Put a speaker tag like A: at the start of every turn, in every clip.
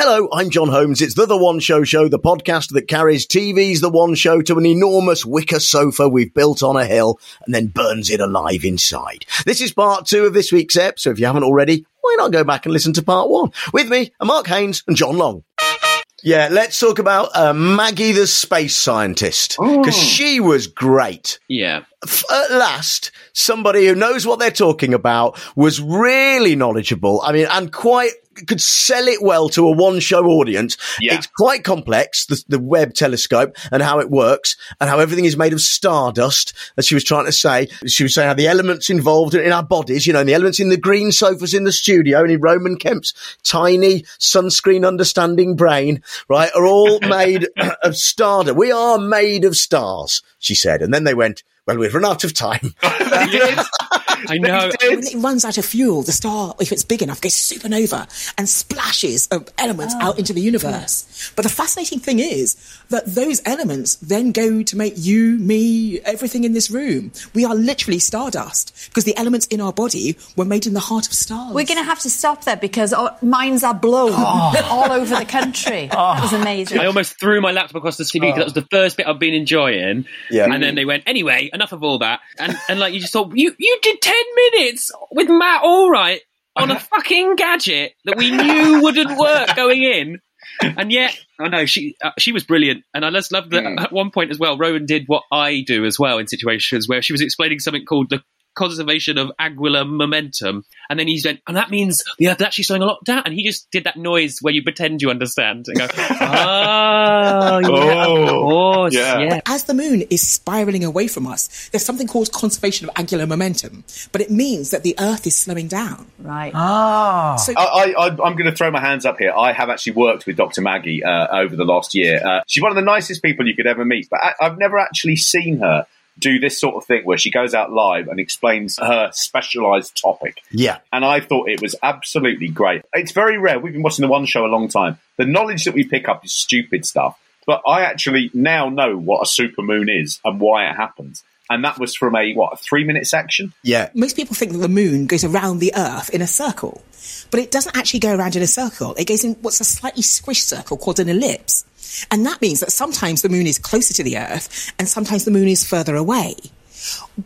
A: Hello, I'm John Holmes. It's the The One Show Show, the podcast that carries TV's The One Show to an enormous wicker sofa we've built on a hill and then burns it alive inside. This is part two of this week's ep, so if you haven't already, why not go back and listen to part one? With me are Mark Haynes and John Long. Yeah, let's talk about uh, Maggie the space scientist because she was great.
B: Yeah.
A: F- At last, somebody who knows what they're talking about was really knowledgeable. I mean, and quite could sell it well to a one show audience.
B: Yeah.
A: It's quite complex, the, the Webb telescope and how it works and how everything is made of stardust, as she was trying to say. She was saying how the elements involved in our bodies, you know, and the elements in the green sofas in the studio and in Roman Kemp's tiny sunscreen understanding brain, right, are all made of stardust. We are made of stars, she said. And then they went, well, we've run out of time.
B: I know.
C: When it runs out of fuel, the star, if it's big enough, goes supernova and splashes of elements out oh, into the universe. But the fascinating thing is that those elements then go to make you, me, everything in this room. We are literally stardust because the elements in our body were made in the heart of stars.
D: We're going to have to stop there because our minds are blown oh. all over the country. Oh. That was amazing.
B: I almost threw my laptop across the TV because that was the first bit I've been enjoying.
A: Yeah.
B: And then they went, anyway, enough of all that. And and like you just thought, you you did ten minutes with Matt Allwright on a fucking gadget that we knew wouldn't work going in. And yet, I know she uh, she was brilliant, and I just loved that at one point as well. Rowan did what I do as well in situations where she was explaining something called the conservation of angular momentum, and then he's went, and that means the Earth is actually slowing a lot down. And he just did that noise where you pretend you understand and go, oh, yeah, of course, yeah.
C: As the moon is spiraling away from us, there's something called conservation of angular momentum, but it means that the Earth is slowing down.
D: Right. Ah.
C: So
E: I, I, I'm going to throw my hands up here. I have actually worked with Dr. Maggie uh, over the last year. Uh, she's one of the nicest people you could ever meet, but I, I've never actually seen her do this sort of thing where she goes out live and explains her specialized topic.
A: yeah.
E: And I thought it was absolutely great. It's very rare. We've been watching the one show a long time. The knowledge that we pick up is stupid stuff, but I actually now know what a supermoon is and why it happens. And that was from a what a three minute section.
A: Yeah.
C: most people think that the moon goes around the Earth in a circle, but it doesn't actually go around in a circle. It goes in what's a slightly squished circle called an ellipse. And that means that sometimes the moon is closer to the Earth and sometimes the moon is further away.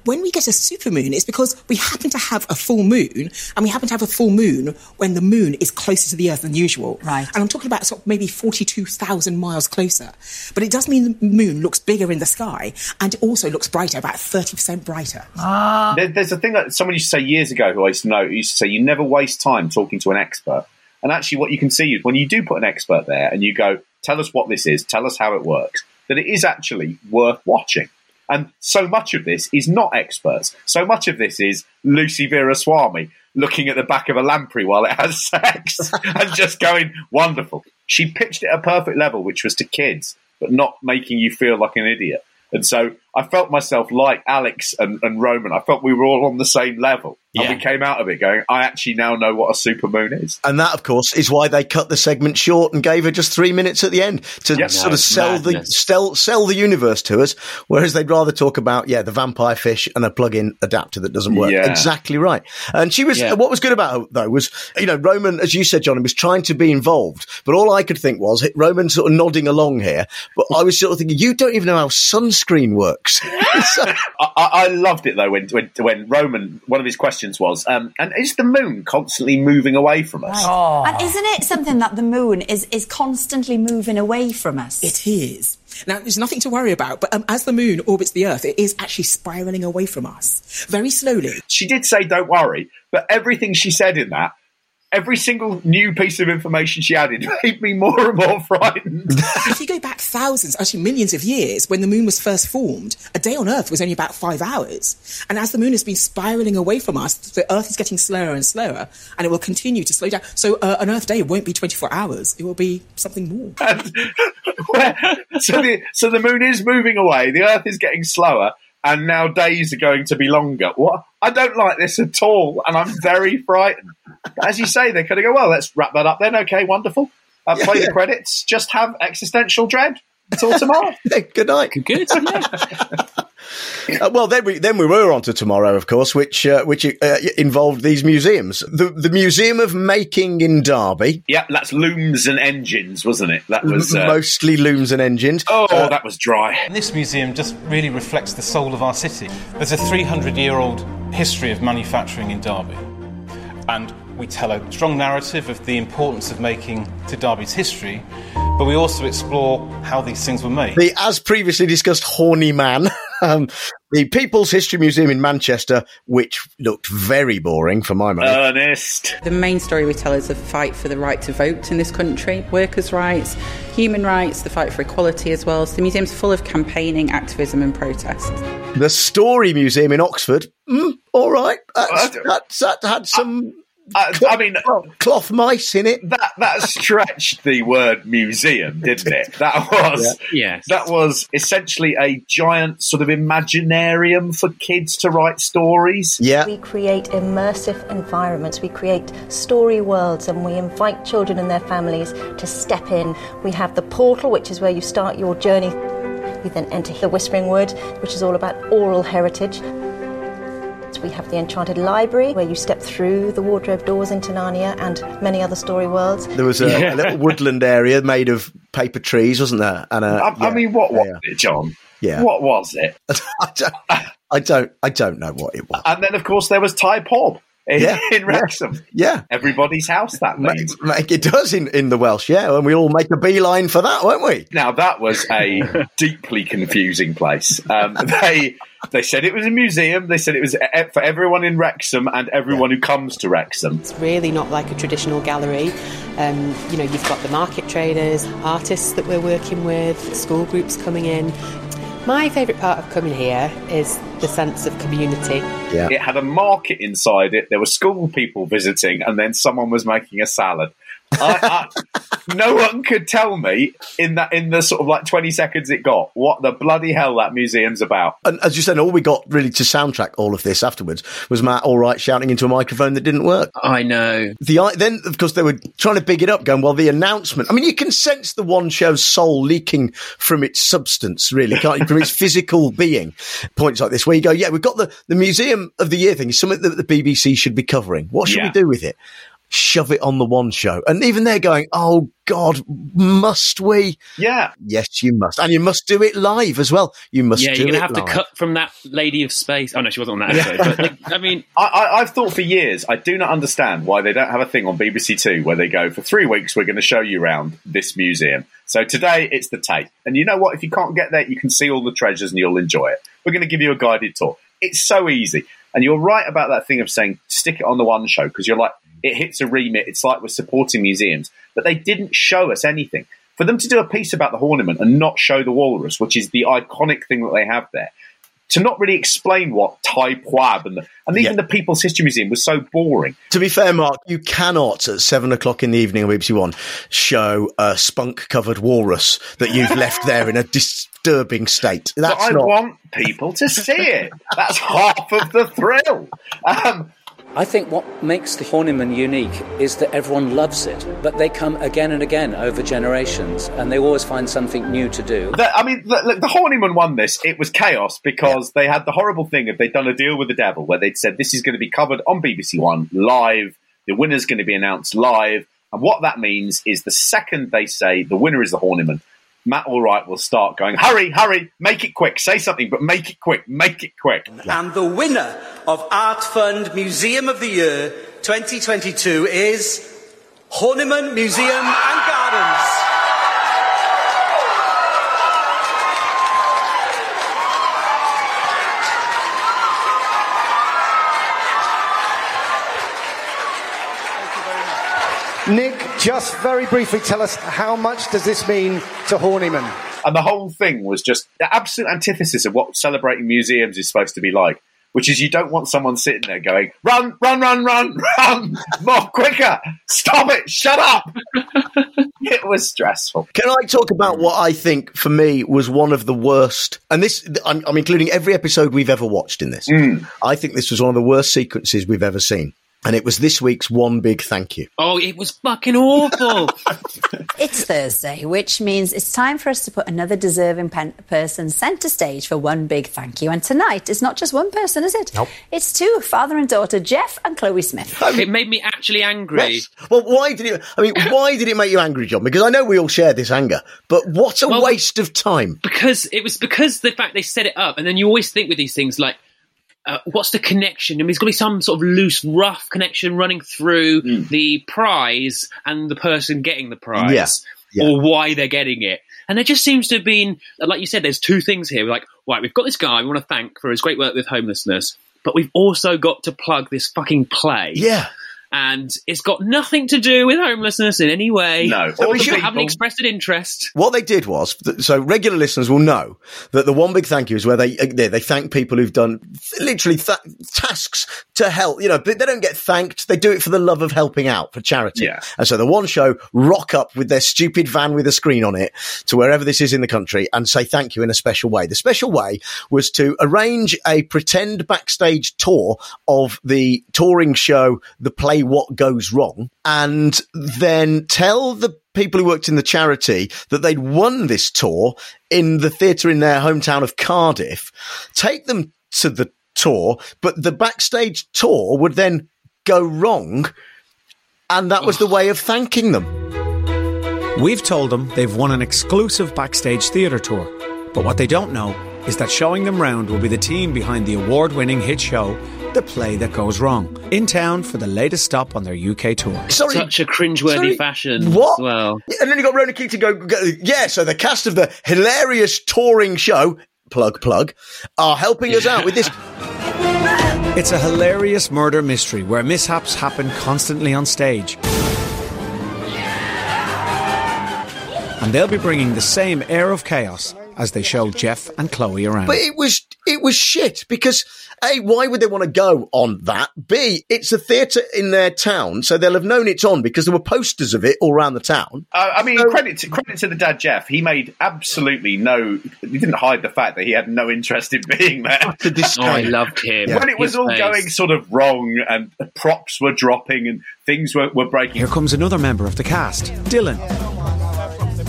C: When we get a supermoon, it's because we happen to have a full moon, and we happen to have a full moon when the moon is closer to the Earth than usual.
D: Right.
C: And I'm talking about sort of maybe 42,000 miles closer. But it does mean the moon looks bigger in the sky, and it also looks brighter, about 30% brighter. Ah.
E: There, there's a thing that someone used to say years ago who I used to know used to say, you never waste time talking to an expert. And actually, what you can see is when you do put an expert there and you go, tell us what this is, tell us how it works, that it is actually worth watching. And so much of this is not experts. So much of this is Lucy Verasamy looking at the back of a lamprey while it has sex and just going, wonderful. She pitched it at a perfect level, which was to kids, but not making you feel like an idiot. And so I felt myself like Alex and, and Roman. I felt we were all on the same level.
A: Yeah.
E: And we came out of it going, I actually now know what a supermoon is.
A: And that, of course, is why they cut the segment short and gave her just three minutes at the end to
E: Yeah.
A: sort
B: No,
A: of sell the sell, sell the universe to us. Whereas they'd rather talk about yeah the vampire fish and a plug-in adapter that doesn't work.
E: Yeah.
A: Exactly right. And she was
B: Yeah.
A: what was good about her though was you know Roman, as you said, Johnny, was trying to be involved, but all I could think was Roman sort of nodding along here. But I was sort of thinking, you don't even know how sunscreen works. Works. So-
E: I, I I loved it though when, when when Roman one of his questions was, um, and is the moon constantly moving away from us?
D: And isn't it something that the moon is, is constantly moving away from us?
C: It is. Now, there's nothing to worry about, but um, as the moon orbits the Earth, it is actually spiraling away from us very slowly.
E: She did say, "Don't worry," but everything she said in that. Every single new piece of information she added made me more and more frightened.
C: if you go back thousands, actually millions of years, when the moon was first formed, a day on Earth was only about five hours. And as the moon has been spiraling away from us, the Earth is getting slower and slower, and it will continue to slow down. So uh, an Earth day won't be 24 hours, it will be something more.
E: Where- so the so the moon is moving away. The Earth is getting slower, and now days are going to be longer. What? I don't like this at all, and I'm very frightened. But as you say, they're going to go. Well, let's wrap that up then. Okay, wonderful. Uh, play
A: Yeah.
E: the credits. Just have existential dread until tomorrow.
A: Good night.
B: Good. Yeah.
A: Uh, well, then we then we were on to tomorrow, of course, which uh, which uh, involved these museums. The the Museum of Making in Derby,
E: yeah, that's looms and engines, wasn't it? That was. Uh,
A: mostly looms and engines.
E: oh,
A: Uh,
E: that was dry.
F: And this museum just really reflects the soul of our city. There's a 300 year old history of manufacturing in Derby. And we tell a strong narrative of the importance of making to Derby's history, but we also explore how these things were made.
A: the as previously discussed Horniman, um, the People's History Museum in Manchester, which looked very boring for my money.
E: Ernest.
G: The main story we tell is the fight for the right to vote in this country, workers' rights, human rights, the fight for equality as well. So the museum's full of campaigning, activism, and protest.
A: the Story Museum in Oxford, mm, all right, that's, that's, that had some
E: I, I mean, oh,
A: cloth mice in it.
E: that that stretched the word museum, didn't it? That was
B: Yes.
E: that was essentially a giant sort of imaginarium for kids to write stories.
A: Yeah,
H: We create immersive environments, we create story worlds, and we invite children and their families to step in. We have the portal, which is where you start your journey. You then enter the Whispering Wood, which is all about oral heritage. We have the Enchanted Library, where you step through the wardrobe doors into Narnia and many other story worlds.
A: there was a, a little woodland area made of paper trees, wasn't there? And a,
E: I, I
A: yeah,
E: mean, what was
A: yeah,
E: it, John?
A: Yeah.
E: What was it?
A: I don't, I don't, I don't know what it was.
E: And then, of course, there was Tŷ Pawb in,
A: Yeah,
E: in Wrexham.
A: Yeah,
E: Everybody's house that
A: Ma-
E: means.
A: ma- it does in, in the Welsh, yeah, and we all make a beeline for that, won't we?
E: Now that was a deeply confusing place. Um, they they said it was a museum. They said it was e- for everyone in Wrexham and everyone who comes to Wrexham.
I: It's really not like a traditional gallery. Um, you know, you've got the market traders, artists that we're working with, school groups coming in. My favourite part of coming here is the sense of community.
A: Yeah.
E: It had a market inside it. There were school people visiting, and then someone was making a salad. I, I, no one could tell me in that in the sort of like twenty seconds it got what the bloody hell that museum's about.
A: And as you said, all we got really to soundtrack all of this afterwards was Matt Allwright shouting into a microphone that didn't work.
B: I know.
A: The then, of course, they were trying to big it up, going, well, the announcement. I mean, you can sense the one show's soul leaking from its substance, really, can't you? From its physical being. Points like this, where you go, yeah, we've got the, the Museum of the Year thing, is something that the BBC should be covering. What should
E: Yeah.
A: we do with it? Shove it on the one show. And even they're going, oh, God, must we?
E: Yeah,
A: Yes, you must. And you must do it live as well. You must
B: Yeah,
A: do
B: you're gonna
A: it
B: have to cut from that Lady of Space. Oh no, she wasn't on that episode. But like, I mean,
E: I, I, I've thought for years. I do not understand why they don't have a thing on BBC Two where they go for three weeks. We're going to show you around this museum. So today it's the Tate, and you know what? If you can't get there, you can see all the treasures and you'll enjoy it. We're going to give you a guided tour. It's so easy, and you're right about that thing of saying stick it on the one show because you're like it hits a remit. It's like we're supporting museums, but they didn't show us anything. For them to do a piece about the Horniman and not show the walrus, which is the iconic thing that they have there, to not really explain what Tŷ Pawb and, the, and even
A: Yeah.
E: the People's History Museum was so boring.
A: To be fair, Mark, you cannot at seven o'clock in the evening on BBC One show a spunk covered walrus that you've left there in a disturbing state.
E: But I
A: not.
E: want people to see it. That's half of the thrill. Um,
J: I think what makes the Horniman unique is that everyone loves it, but they come again and again over generations, and they always find something new to do.
E: the, I mean, the, the Horniman won this. It was chaos because they had the horrible thing of they'd done a deal with the devil where they'd said this is going to be covered on BBC One live. The winner's going to be announced live. And what that means is the second they say the winner is the Horniman, Matt Allwright will start going, hurry, hurry, make it quick, say something, but make it quick, make it quick.
K: And the winner of Art Fund Museum of the Year 2022 is Horniman Museum and Gardens.
L: Just very briefly tell us how much does this mean to Horniman?
E: And the whole thing was just the absolute antithesis of what celebrating museums is supposed to be like, which is you don't want someone sitting there going, run, run, run, run, run, more quicker, stop it, shut up. it was stressful.
A: Can I talk about what I think for me was one of the worst? And this, I'm, I'm including every episode we've ever watched in this. Hmm. I think this was one of the worst sequences we've ever seen. And it was this week's one big thank you.
B: Oh, it was fucking awful.
M: It's Thursday, which means it's time for us to put another deserving pen- person centre stage for one big thank you. And tonight, it's not just one person, is it?
A: Nope.
M: It's two, father and daughter, Jeff and Chloe Smith.
B: it made me actually angry.
A: Yes. Well, why did it? I mean, why did it make you angry, John? Because I know we all share this anger, but what a
B: Well,
A: waste of time.
B: because it was because the fact they set it up, and then you always think with these things like, uh, what's the connection? I mean, there's got to be some sort of loose, rough connection running through the prize and the person getting the prize,
A: Yeah, yeah.
B: or why they're getting it. And there just seems to have been, like you said, there's two things here. We're like, right, we've got this guy we want to thank for his great work with homelessness, but we've also got to plug this fucking play.
A: Yeah.
B: And it's got nothing to do with homelessness in any way.
E: No.
B: We should haven't expressed an interest.
A: What they did was, so regular listeners will know that the one big thank you is where they uh, they, they thank people who've done literally th- tasks to help. You know, but they don't get thanked; they do it for the love of helping out for charity.
E: Yeah.
A: And so the one show rock up with their stupid van with a screen on it to wherever this is in the country and say thank you in a special way. The special way was to arrange a pretend backstage tour of the touring show, the play What Goes Wrong, and then tell the people who worked in the charity that they'd won this tour in the theatre in their hometown of Cardiff, take them to the tour, but the backstage tour would then go wrong. And that was the way of thanking them.
N: We've told them they've won an exclusive backstage theatre tour, but what they don't know is that showing them round will be the team behind the award winning hit show, The Play That Goes Wrong, in town for the latest stop on their UK tour.
A: Sorry.
B: Such a cringeworthy
A: Sorry,
B: fashion
A: what?
B: as well.
A: And then you got Ronan Keating go, go, yeah, so the cast of the hilarious touring show, plug, plug, are helping us out with this.
N: It's a hilarious murder mystery where mishaps happen constantly on stage. And they'll be bringing the same air of chaos as they show Jeff and Chloe around.
A: But it was it was shit because a why would they want to go on that? B it's a theatre in their town, so they'll have known it's on because there were posters of it all around the town.
E: Uh, I mean, credit to, credit to the dad Jeff. He made absolutely no. He didn't hide the fact that he had no interest in being there.
B: Oh, I loved him.
E: When it was
B: His
E: all
B: face.
E: going sort of wrong and props were dropping and things were, were breaking.
N: Here comes another member of the cast, Dylan,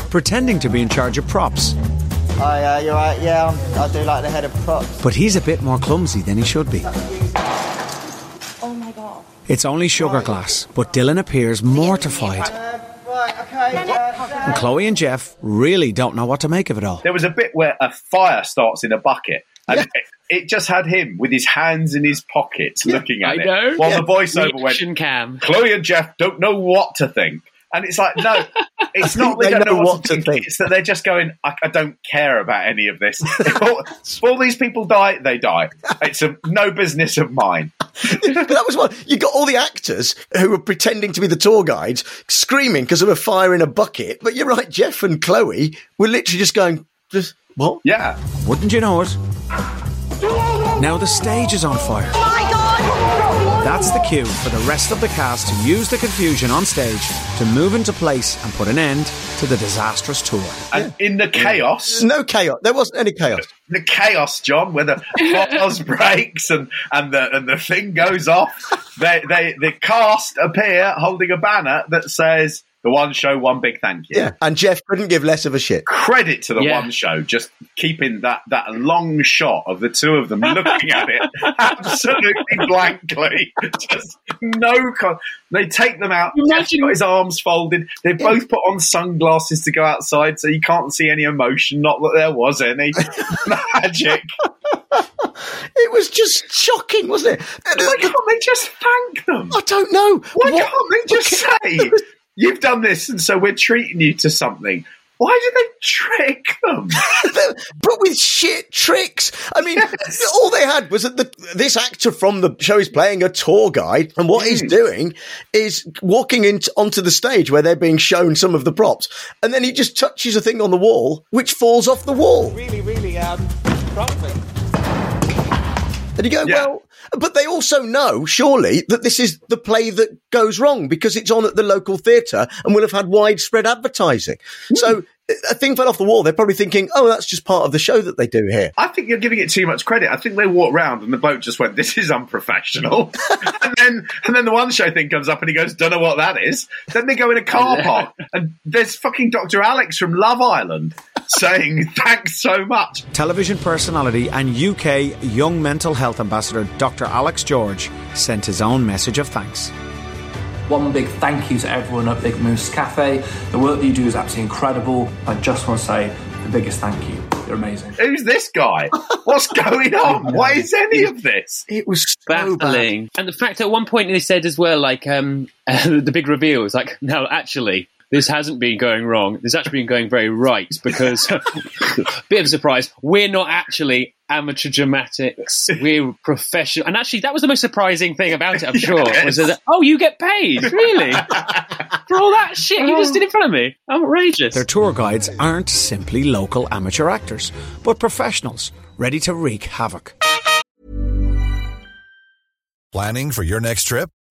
N: pretending to be in charge of props.
O: Oh, yeah, you're right. Yeah, I'm, I do like the head of props.
N: But he's a bit more clumsy than he should be.
O: Oh my god.
N: It's only sugar glass, but Dylan appears mortified.
O: Uh, right, okay.
N: Uh, uh, and Chloe and Jeff really don't know what to make of it all.
E: There was a bit where a fire starts in a bucket. And it, it just had him with his hands in his pockets looking at
B: I
E: it.
B: know.
E: While
B: Yeah.
E: the voiceover went,
B: cam.
E: Chloe and Jeff don't know what to think. And it's like, no, it's not they,
A: they
E: don't
A: know
E: know what,
A: what
E: to
A: to
E: think. It's that they're just going, I, I don't care about any of this. If all, if all these people die, they die. It's a, no business of mine.
A: but that was what you got all the actors who were pretending to be the tour guides screaming because of a fire in a bucket. But you're right, Jeff and Chloe were literally just going, just what?
E: Yeah.
N: Wouldn't you know it? Now the stage is on fire. That's the cue for the rest of the cast to use the confusion on stage to move into place and put an end to the disastrous tour.
E: And in the chaos,
A: No chaos. There wasn't any chaos.
E: the chaos, John, where the vase breaks and, and the and the thing goes off. They they the cast appear holding a banner that says The one show, one big thank you.
A: Yeah, and Jeff couldn't give less of a shit.
E: Credit to the
B: Yeah.
E: one show, just keeping that, that long shot of the two of them looking at it absolutely blankly. Just no. Con- they take them out. Jeff's got his arms folded. They both put on sunglasses to go outside, so you can't see any emotion. Not that there was any magic.
A: It was just shocking, wasn't it?
E: Why can't they just thank them?
A: I don't know.
E: Why
A: What-
E: can't they just say, "You've done this, and so we're treating you to something"? Why do they trick them?
A: but with shit tricks. I mean, all they had was that the, this actor from the show is playing a tour guide, and what
E: Hmm.
A: he's doing is walking into onto the stage where they're being shown some of the props, and then he just touches a thing on the wall, which falls off the wall.
L: Really, really um, proud of him.
A: And you go, well, but they also know, surely, that this is the play that goes wrong because it's on at the local theatre and will have had widespread advertising. So hmm. A thing fell off the wall. They're probably thinking, oh, that's just part of the show that they do here.
E: I think you're giving it too much credit. I think they walked round and the bloke just went, "This is unprofessional," and then and then the one show thing comes up and he goes, "Don't know what that is." Then they go in a car park and there's fucking Dr. Alex from Love Island saying, "Thanks so much."
N: Television personality and UK young mental health ambassador Dr. Alex George sent his own message of thanks.
P: One big thank you to everyone at Big Moose Cafe. The work that you do is absolutely incredible. I just want to say the biggest thank you. You're amazing.
E: Who's this guy? What's going on? Why is any of this?
A: It was
B: baffling. And the fact at one point they said as well, like um, the big reveal was like, no, actually. This hasn't been going wrong. This has actually been going very right because, bit of a surprise, we're not actually amateur dramatics. We're professional. And actually, that was the most surprising thing about it, I'm sure. Was that, oh, you get paid? Really? For all that shit you just did in front of me? Outrageous.
N: Their tour guides aren't simply local amateur actors, but professionals ready to wreak havoc.
Q: Planning for your next trip?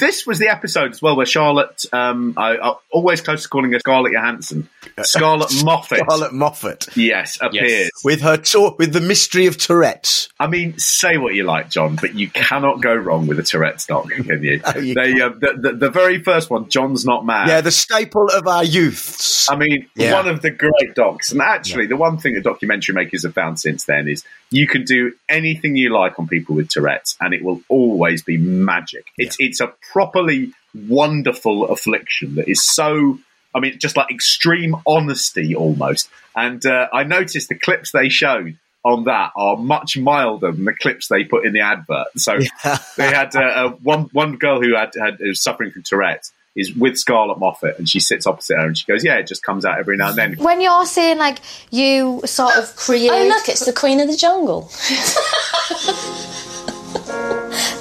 E: This was the episode as well where Charlotte, um, I, I always close to calling her Scarlett Johansson, Scarlett Moffat.
A: Scarlett Moffat.
E: Yes, appears.
A: With her tour, with the mystery of Tourette's.
E: I mean, say what you like, John, but you cannot go wrong with a Tourette's dog, can you?
A: you
E: they, uh, the, the, the very first one, John's Not Mad.
A: Yeah, the staple of our youths.
E: I mean,
A: Yeah.
E: one of the great docs. And actually, the one thing that documentary makers have found since then is you can do anything you like on people with Tourette's, and it will always be magic. It's it's a properly wonderful affliction that is so. I mean, just like extreme honesty almost. And uh, I noticed the clips they showed on that are much milder than the clips they put in the advert. So they had uh, uh, one one girl who had, had who was suffering from Tourette's is with Scarlett Moffat, and she sits opposite her, and she goes, "Yeah, it just comes out every now and then."
R: When you're seeing like you sort of create.
S: Oh, look, it's the Queen of the Jungle.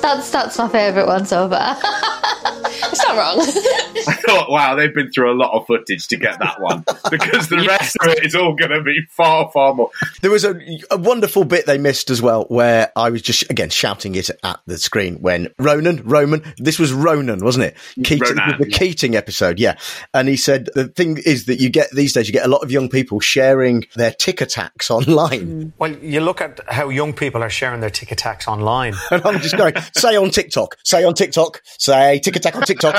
R: That's that's my favourite one so far.
S: it's not wrong.
E: I thought, wow, they've been through a lot of footage to get that one because the rest of it is all going to be far, far more.
A: There was a, a wonderful bit they missed as well, where I was just again shouting it at the screen when Ronan, Roman, this was Ronan, wasn't it? Mm, Keating,
E: Ronan,
A: the
E: yeah.
A: Keating episode, yeah. And he said the thing is that you get these days, you get a lot of young people sharing their tick attacks online. Mm.
T: Well, you look at how young people are sharing their tick attacks online.
A: And I'm just going, say on TikTok, say on TikTok, say tick attack on TikTok,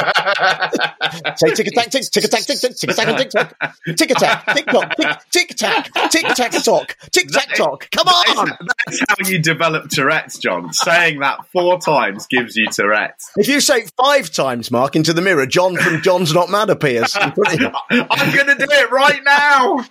A: say tick attack, tick, tick attack, tick, tick, tick attack on TikTok, tick attack, tick, tick attack, tick attack talk, tick tack talk. Come on!
E: That's how you develop Tourette's, John. Saying that four times gives you Tourette's.
A: If you say five times, Mark, into the mirror, John from John's Not Mad appears. in front of you.
E: I'm going to do it right now.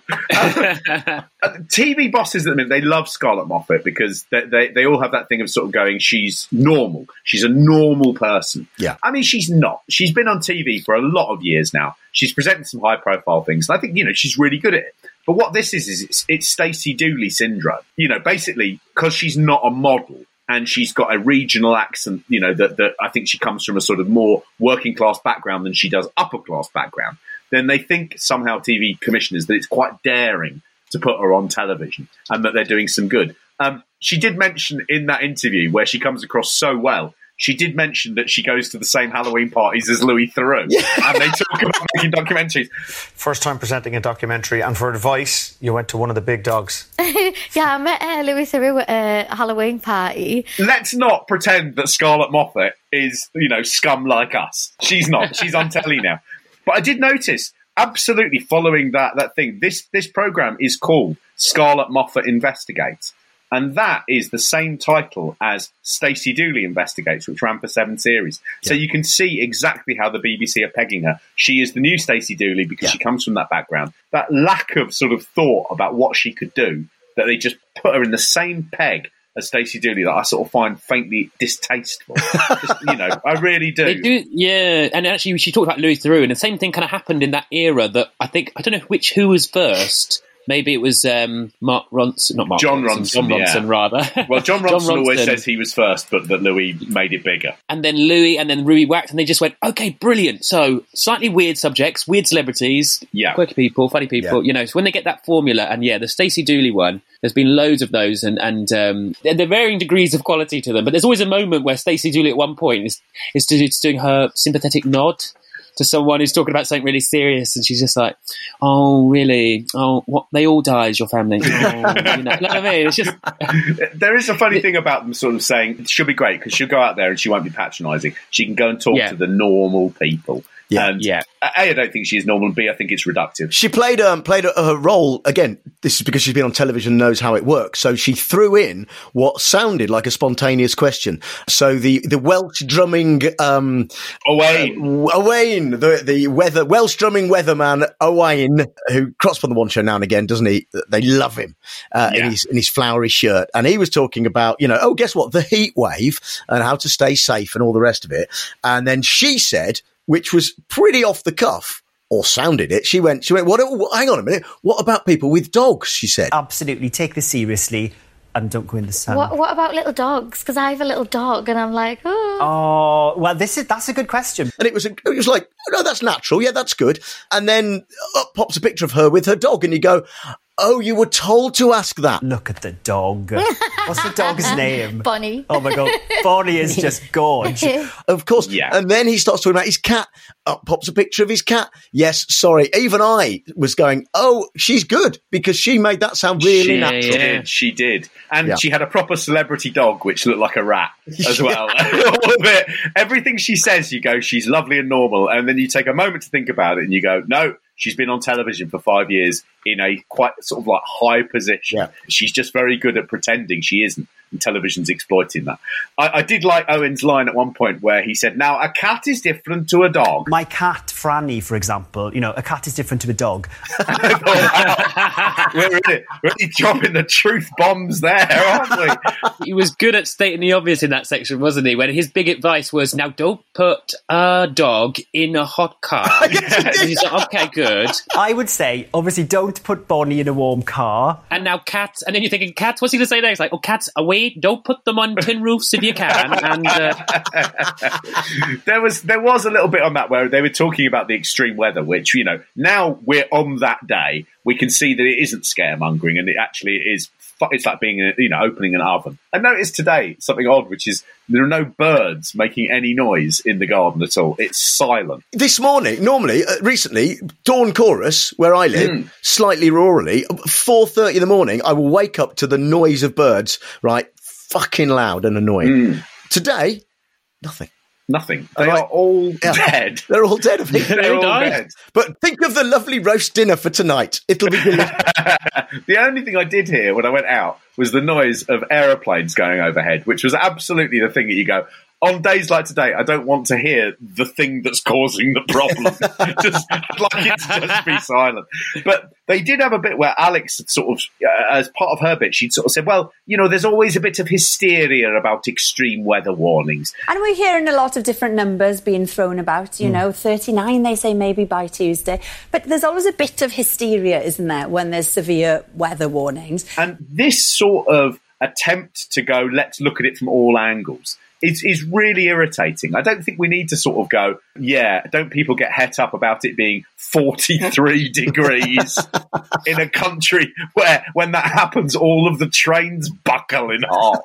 E: Uh, TV bosses at the minute, they love Scarlett Moffat because they, they, they all have that thing of sort of going, she's normal. She's a normal person.
A: Yeah.
E: I mean, she's not. She's been on TV for a lot of years now. She's presented some high profile things. And I think, you know, she's really good at it. But what this is, is it's, it's Stacey Dooley syndrome. You know, basically, because she's not a model and she's got a regional accent, you know, that, that I think she comes from a sort of more working class background than she does upper class background, then they think somehow TV commissioners that it's quite daring to put her on television and that they're doing some good. Um, she did mention in that interview where she comes across so well. She did mention that she goes to the same Halloween parties as Louis Theroux, and they talk about making documentaries.
T: First time presenting a documentary, and for advice, you went to one of the big dogs.
R: yeah, I met uh, Louis Theroux at a Halloween party.
E: Let's not pretend that Scarlett Moffat is, you know, scum like us. She's not. She's on telly now. But I did notice, absolutely following that that thing. This this program is called Scarlett Moffat Investigates, and that is the same title as Stacey Dooley Investigates, which ran for seven series. So you can see exactly how the BBC are pegging her. She is the new Stacey Dooley because she comes from that background. That lack of sort of thought about what she could do, that they just put her in the same peg as Stacey Dooley, that I sort of find faintly distasteful. Just, you know, I really do.
B: They do, yeah. And actually, she talked about Louis Theroux, and the same thing kind of happened in that era. That I think I don't know which who was first. Maybe it was um, Mark Ronson, not Mark
E: Jon
B: Ronson, Jon
E: Ronson,
B: Ronson
E: yeah.
B: rather.
E: Well, Jon Ronson, always
B: Ronson.
E: says he was first, but that Louis made it bigger.
B: and then Louis, and then Rui whacked, and they just went, okay, brilliant. So slightly weird subjects, weird celebrities,
E: Yeah.
B: quirky people, funny people.
E: Yeah.
B: You know, so when they get that formula, and yeah, the Stacey Dooley one, there's been loads of those, and and um, they're, they're varying degrees of quality to them. But there's always a moment where Stacey Dooley at one point is is, do- is doing her sympathetic nod. To someone who's talking about something really serious, and she's just like, "Oh, really? Oh, what? They all die as your family." Oh, you know, I mean? It's just
E: There is a funny thing about them sort of saying she'll be great because she'll go out there and she won't be patronising. She can go and talk
B: Yeah.
E: to the normal people.
A: Yeah.
E: and
B: Yeah.
E: A, I don't think she's normal. B, I think it's reductive.
A: She played um, played her, her role again. This is because she's been on television, and knows how it works. So she threw in what sounded like a spontaneous question. So the the Welsh drumming um,
E: Owain,
A: uh, Owain, the the weather Welsh drumming weatherman Owain, who crops on the one show now and again, doesn't he? They love him uh, in his in his flowery shirt, and he was talking about you know oh guess what the heat wave and how to stay safe and all the rest of it. And then she said, which was pretty off the cuff. Or sounded it. She went. She went. What? what- Hang on a minute. What about people with dogs? She said.
U: Absolutely, take this seriously and don't go in the sun.
R: What, what about little dogs? Because I have a little dog and I'm like, oh.
U: Oh, well, this is that's a good question.
A: And it was, a, it was like, oh, no, that's natural. Yeah, that's good. And then up pops a picture of her with her dog, and you go, oh, you were told to ask that.
U: Look at the dog. What's the dog's name?
R: Bonnie.
U: Oh my god, Bonnie is just gorge.
A: Of course.
E: Yeah.
A: And then he starts talking about his cat. Up pops a picture of his cat. Yes, sorry. Even I was going, oh, she's good because she made that sound really
E: she
A: natural.
E: did. She did, and
A: Yeah.
E: she had a proper celebrity dog, which looked like a rat as well. All of it, everything she says, you go, she's lovely and normal, and then you take a moment to think about it, and you go, no. She's been on television for five years in a quite sort of like high position.
A: Yeah.
E: She's just very good at pretending she isn't, and television's exploiting that. I, I did like Owain's line at one point where he said, "Now a cat is different to a dog."
U: My cat Franny, for example, you know, a cat is different to a dog.
E: we're really, really dropping the truth bombs there, aren't we?
B: he was good at stating the obvious in that section, wasn't he? When his big advice was, "Now don't put a dog in a hot car." He's like, okay, good.
U: I would say, obviously, don't put Bonnie in a warm car.
B: And now cats, and then you're thinking, cats. What's he going to say next? Like, oh, cats away Don't put them on tin roofs if you can. And uh,
E: there was there was a little bit on that where they were talking about the extreme weather, which you know now we're on that day. We can see that it isn't scaremongering, and it actually is. It's like being a, you know opening an oven. I noticed today something odd, which is there are no birds making any noise in the garden at all. It's silent.
A: This morning, normally, uh, recently, dawn chorus where I live,
E: Mm.
A: slightly rurally, four thirty in the morning, I will wake up to the noise of birds, right, fucking loud and annoying. Today, nothing.
E: Nothing. They are all dead.
A: They're all dead. I think.
E: They're all dead.
A: But think of the lovely roast dinner for tonight. It'll be delicious.
E: the only thing I did hear when I went out was the noise of aeroplanes going overhead, which was absolutely the thing that you go. On days like today, I don't want to hear the thing that's causing the problem. just like it to just be silent. But they did have a bit where Alex sort of, uh, as part of her bit, she'd sort of said, "Well, you know, there's always a bit of hysteria about extreme weather warnings."
M: And we're hearing a lot of different numbers being thrown about, you
E: Mm.
M: know, 39 they say maybe by Tuesday. But there's always a bit of hysteria, isn't there, when there's severe weather warnings.
E: And this sort of attempt to go, let's look at it from all angles, is, is really irritating. I don't think we need to sort of go, yeah, don't people get het up about it being 43 degrees in a country where, when that happens, all of the trains buckle in half.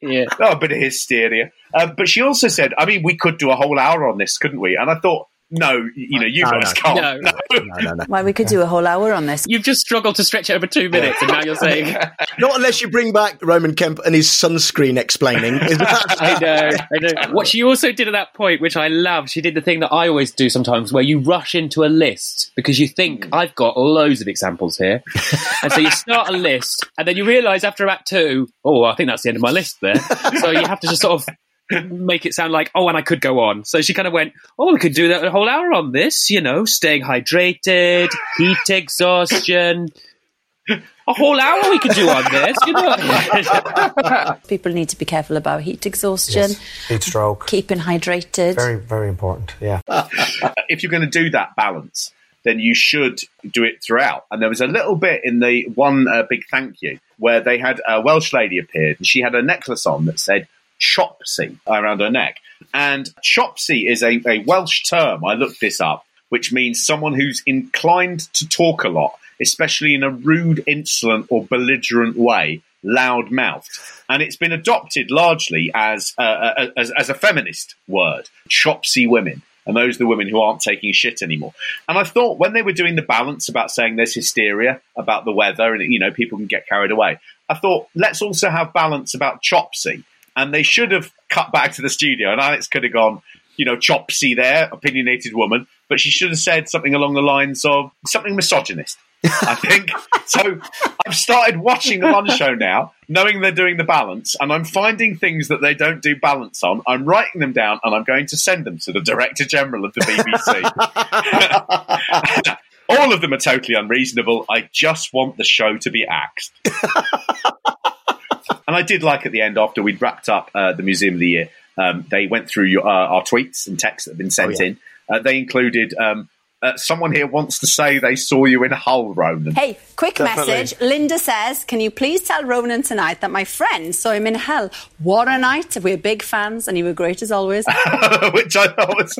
B: Yeah.
E: Oh, a bit of hysteria. Um, but she also said, I mean, we could do a whole hour on this, couldn't we? And I thought, no, you know, you
M: No,
E: guys
M: no.
E: can't.
B: No.
M: No. no, no, Why, we could do a whole hour on this.
B: You've just struggled to stretch it over two minutes, and now you're saying.
A: Not unless you bring back Roman Kemp and his sunscreen explaining.
B: I know, I know. What she also did at that point, which I love, she did the thing that I always do sometimes, where you rush into a list because you think mm. I've got loads of examples here, and so you start a list, and then you realise after about two, oh, I think that's the end of my list there. So you have to just sort of make it sound like, oh, and I could go on. So she kind of went, oh, we could do that a whole hour on this, you know, staying hydrated, heat exhaustion. A whole hour we could do on this, you know.
M: People need to be careful about heat exhaustion,
T: Heat stroke.
M: keeping hydrated.
T: Very, very important. Yeah.
E: if you're going to do that balance, then you should do it throughout. And there was a little bit in the one uh, big thank you where they had a Welsh lady appeared and she had a necklace on that said Chopsy around her neck. And Chopsy is a, a Welsh term. I looked this up, which means someone who's inclined to talk a lot, especially in a rude, insolent, or belligerent way, loud mouthed. And it's been adopted largely as, uh, uh, as, as a feminist word, Chopsy women. And those are the women who aren't taking shit anymore. And I thought when they were doing the balance about saying there's hysteria about the weather and, you know, people can get carried away, I thought let's also have balance about Chopsy. And they should have cut back to the studio and Alex could have gone, you know, Chopsy there, opinionated woman, but she should have said something along the lines of something misogynist. I think so. I've started watching the lunch show now, knowing they're doing the balance, and I'm finding things that they don't do balance on. I'm writing them down, and I'm going to send them to the Director General of the BBC. All of them are totally unreasonable. I just want the show to be axed. And I did like at the end after we'd wrapped up uh, the Museum of the Year. Um, they went through your, uh, our tweets and texts that have been sent
A: Oh, yeah.
E: in. Uh, they included um, uh, someone here wants to say they saw you in Hull, Ronan.
M: Hey, quick
E: Definitely.
M: message. Linda says, Can you please tell Ronan tonight that my friend saw him in hell? What a night. We're big fans and you were great as always.
E: which I thought was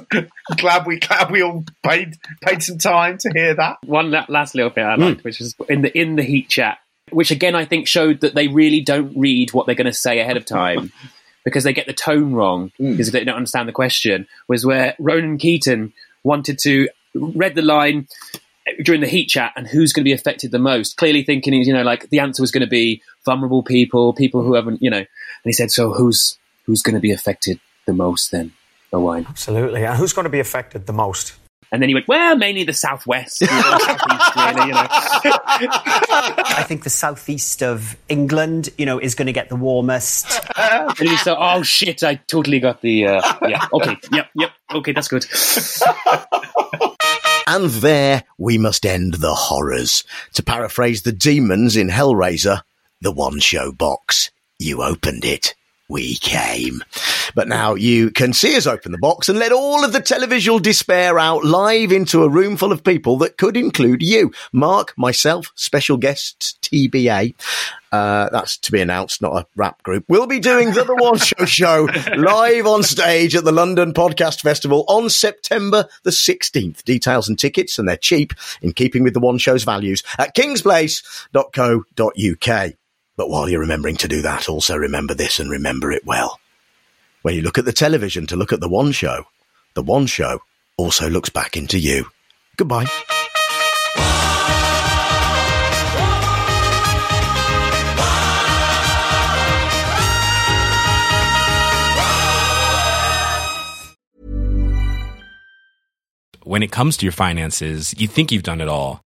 E: glad we glad we all paid paid some time to hear that.
B: One last little bit I liked, which was in the in the heat chat, which again I think showed that they really don't read what they're going to say ahead of time because they get the tone wrong hmm. because they don't understand the question. Was where Ronan Keating wanted to read the line during the heat chat and who's going to be affected the most. Clearly thinking, he's, you know, like the answer was going to be vulnerable people, people who haven't, you know. And he said, so who's who's going to be affected the most then? Owain.
T: Absolutely. And who's going to be affected the most?
B: And then he went, well, mainly the southwest, you know, southeast, really, you know.
U: I think the southeast of England, you know, is going to get the warmest.
B: and he said, "Oh shit, I totally got the uh, yeah, okay, yep, yep, okay, that's good."
A: And there we must end the horrors. To paraphrase the demons in Hellraiser, the one show box. You opened it. We came. But now you can see us open the box and let all of the televisual despair out live into a room full of people that could include you. Mark, myself, special guests, TBA. Uh, that's to be announced, not a rap group. We'll be doing the The One Show show live on stage at the London Podcast Festival on September the 16th. Details and tickets, and they're cheap in keeping with the One Show's values at kingsplace.co.uk. But while you're remembering to do that, also remember this and remember it well. When you look at the television to look at the One Show, the One Show also looks back into you. Goodbye.
V: When it comes to your finances, you think you've done it all.